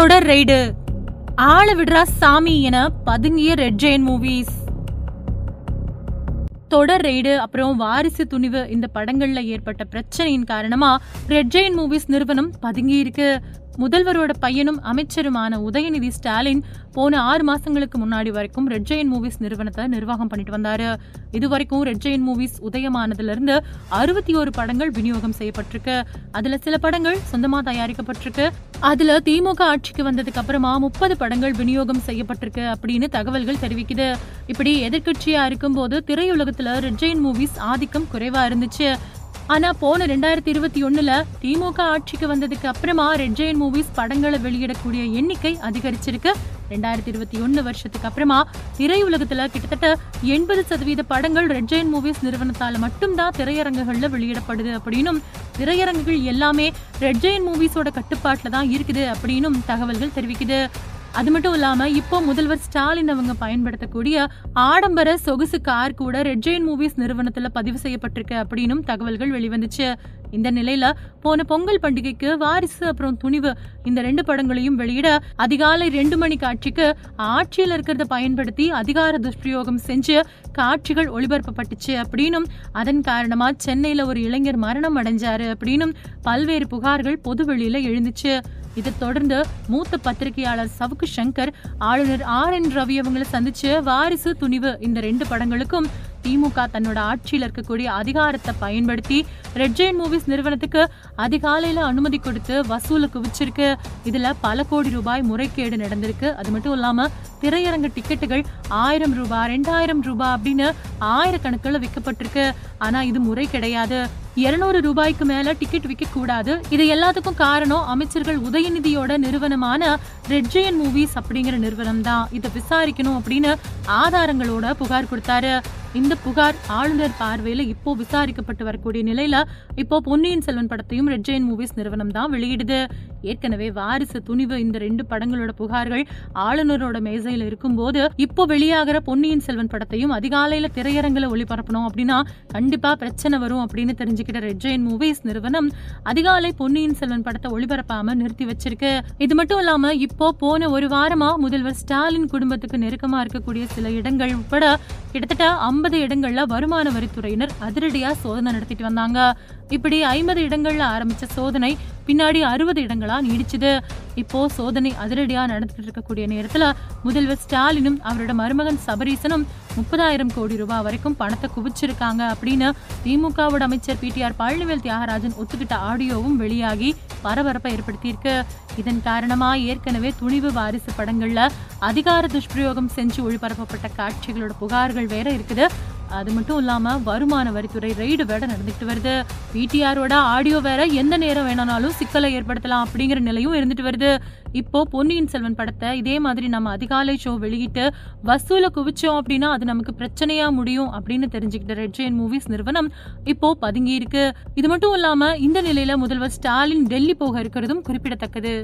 தொடர் ரைடு ஆள விடுறா சாமி என பதுங்கிய ரெட் ஜெயின் மூவிஸ். தொடர் ரெய்டு அப்புறம் வாரிசு துணிவு இந்த படங்கள்ல ஏற்பட்ட பிரச்சனையின் காரணமா ரெட் ஜெயின் மூவிஸ் நிறுவனம் பதுங்கி இருக்கு முதல்வரோட பையனும் அமைச்சருமான உதயநிதி ஸ்டாலின் போன ஆறு மாசங்களுக்கு முன்னாடி வரைக்கும் ரெட் ஜெயின் மூவிஸ் நிறுவனத்தை நிர்வாகம் பண்ணிட்டு வந்தாரு. இது வரைக்கும் ரெட் ஜெயின் மூவிஸ் உதயமானதுல இருந்து அறுபத்தி ஒரு படங்கள் விநியோகம் செய்யப்பட்டிருக்கு. அதுல சில படங்கள் சொந்தமா தயாரிக்கப்பட்டிருக்கு. அதுல திமுக ஆட்சிக்கு வந்ததுக்கு அப்புறமா முப்பது படங்கள் விநியோகம் செய்யப்பட்டிருக்கு அப்படின்னு தகவல்கள் தெரிவிக்குது. இப்படி எதிர்க்கட்சியா இருக்கும்போது திரையுலகத்துல ரெட் ஜெயின் மூவிஸ் ஆதிக்கம் குறைவா இருந்துச்சு. ஆனா போன ரெண்டாயிரத்தி இருபத்தி ஒண்ணுல திமுக ஆட்சிக்கு வந்ததுக்கு அப்புறமா ரெட் ஜெயின் மூவிஸ் படங்களை வெளியிடக்கூடிய எண்ணிக்கை அதிகரிச்சிருக்கு. ரெண்டாயிரத்தி இருபத்தி ஒன்னு வருஷத்துக்கு அப்புறமா திரையுலகத்துல கிட்டத்தட்ட எண்பது சதவீத படங்கள் ரெட் ஜெயின் மூவிஸ் நிறுவனத்தால மட்டும்தான் திரையரங்குகள்ல வெளியிடப்படுது அப்படின்னும் திரையரங்குகள் எல்லாமே ரெட் ஜெயின் மூவிஸோட கட்டுப்பாட்டில் தான் இருக்குது அப்படின்னும் தகவல்கள் தெரிவிக்குது. அது மட்டும் இல்லாம இப்போ முதல்வர் ஸ்டாலின் அவங்க பயன்படுத்தக்கூடிய ஆடம்பர சொகுசு கார் கூட ரெட் ஜெயின் மூவிஸ் நிறுவனத்துல பதிவு செய்யப்பட்டிருக்கு அப்படின்னும் தகவல்கள் வெளிவந்துச்சு. இந்த நிலையில போன பொங்கல் பண்டிகைக்கு வாரிசு அப்புறம் துணிவு இந்த ரெண்டு படங்களையும் வெளியிட அதிகாலை ரெண்டு மணி காட்சிக்கு ஆட்சியில் இருக்கிறத பயன்படுத்தி அதிகார துஷ்பிரயோகம் செஞ்சு காட்சிகள் ஒளிபரப்பப்பட்டுச்சு அப்படின்னும் அதன் காரணமா சென்னையில ஒரு இளைஞர் மரணம் அடைஞ்சாரு அப்படின்னும் பல்வேறு புகார்கள் பொதுவெளியில எழுந்துச்சு. இதை தொடர்ந்து மூத்த பத்திரிகையாளர் சவுக்கு சங்கர் ஆளுநர் ஆர் என் ரவி அவங்களை சந்திச்சு வாரிசு துணிவு இந்த ரெண்டு படங்களுக்கும் திமுக தன்னோட ஆட்சியில் இருக்கக்கூடிய அதிகாரத்தை பயன்படுத்தி ரெட் ஜெயின் மூவிஸ் நிறுவனத்துக்கு அதிகாலையில அனுமதி கொடுத்து வசூல குவிச்சிருக்கு. இதுல பல கோடி ரூபாய் முறைகேடு நடந்திருக்கு. அது மட்டும் இல்லாம திரையரங்க டிக்கெட்டுகள் ஆயிரம் ரூபாய் ரெண்டாயிரம் ரூபாய் அப்படின்னு ஆயிரக்கணக்கில் விற்கப்பட்டிருக்கு. ஆனா இது முறை கிடையாது. இருநூறு ரூபாய்க்கு மேல டிக்கெட் விற்க கூடாது. இது எல்லாத்துக்கும் காரணம் அமைச்சர்கள் உதயநிதியோட நிறுவனமான ரெட் ஜெயன் மூவிஸ் அப்படிங்கிற நிறுவனம் தான் இதை விசாரிக்கணும் அப்படின்னு ஆதாரங்களோட புகார் கொடுத்தாரு. இந்த புகார் ஆளுநர் பார்வையில இப்போ விசாரிக்கப்பட்டு வரக்கூடிய நிலையில இப்போ பொன்னியின் செல்வன் படத்தையும் ரெட் ஜெயின் மூவிஸ் நிறுவனம் தான் வெளியிடுது. ஏற்கனவே வாரிசு துணிவு இந்த ரெண்டு படங்களோட புகார்கள் ஆளுநரோட மேசையில இருக்கும்போது இப்போ வெளியாகிற பொன்னியின் செல்வன் படத்தையும் அதிகாலையில திரையரங்குல ஒளிபரப்பணும் அப்படின்னா கண்டிப்பா பிரச்சனை வரும் அப்படின்னு தெரிஞ்சுக்கிட்ட ரெட் ஜெயின் மூவிஸ் நிறுவனம் அதிகாலை பொன்னியின் செல்வன் படத்தை ஒளிபரப்பாம நிறுத்தி வச்சிருக்கு. இது மட்டும் இல்லாம இப்போ போன ஒரு வாரமா முதல்வர் ஸ்டாலின் குடும்பத்துக்கு நெருக்கமா இருக்கக்கூடிய சில இடங்கள் உட்பட கிட்டத்தட்ட ஐம்பது இடங்கள்ல வருமான வரித்துறையினர் அதிரடியா சோதனை நடத்திட்டு வந்தாங்க. இப்படி ஐம்பது இடங்கள்ல ஆரம்பிச்ச சோதனை பின்னாடி அறுபது இடங்களா நீடிச்சுது. இப்போ சோதனை அதிரடியா நடந்துட்டு இருக்கக்கூடிய நேரத்துல முதல்வர் ஸ்டாலினும் அவரோட மருமகன் சபரீசனும் முப்பதாயிரம் கோடி ரூபாய் வரைக்கும் பணத்தை குவிச்சிருக்காங்க அப்படின்னு திமுகவோட அமைச்சர் பிடிஆர் பழனிவேல் தியாகராஜன் ஒத்துக்கிட்ட ஆடியோவும் வெளியாகி பரபரப்பை ஏற்படுத்தியிருக்கு. இதன் காரணமா ஏற்கனவே துணிவு வாரிசு படங்கள்ல அதிகார துஷ்பிரயோகம் செஞ்சு ஒளிபரப்பப்பட்ட காட்சிகளோட புகார்கள் வேற இருக்குது. அது மட்டும் இல்லாம வருமான வரித்துறை ரெய்டு வேற நடந்துட்டு வருது. பிடிஆரோட ஆடியோ வேற எந்த நேரம் வேணாலும் சிக்கலை ஏற்படுத்தலாம் அப்படிங்கிற நிலையும் இருந்துட்டு வருது. இப்போ பொன்னியின் செல்வன் படத்தை இதே மாதிரி நம்ம அதிகாலை ஷோ வெளியிட்டு வசூல குவிச்சோம் அப்படின்னா அது நமக்கு பிரச்சனையா முடியும் அப்படின்னு தெரிஞ்சுக்கிட்ட ரெட் ஜெயின் மூவிஸ் நிறுவனம் இப்போ பதுங்கி இருக்கு இது மட்டும் இல்லாம இந்த நிலையில முதல்வர் ஸ்டாலின் டெல்லி போக இருக்கிறதும் குறிப்பிடத்தக்கது.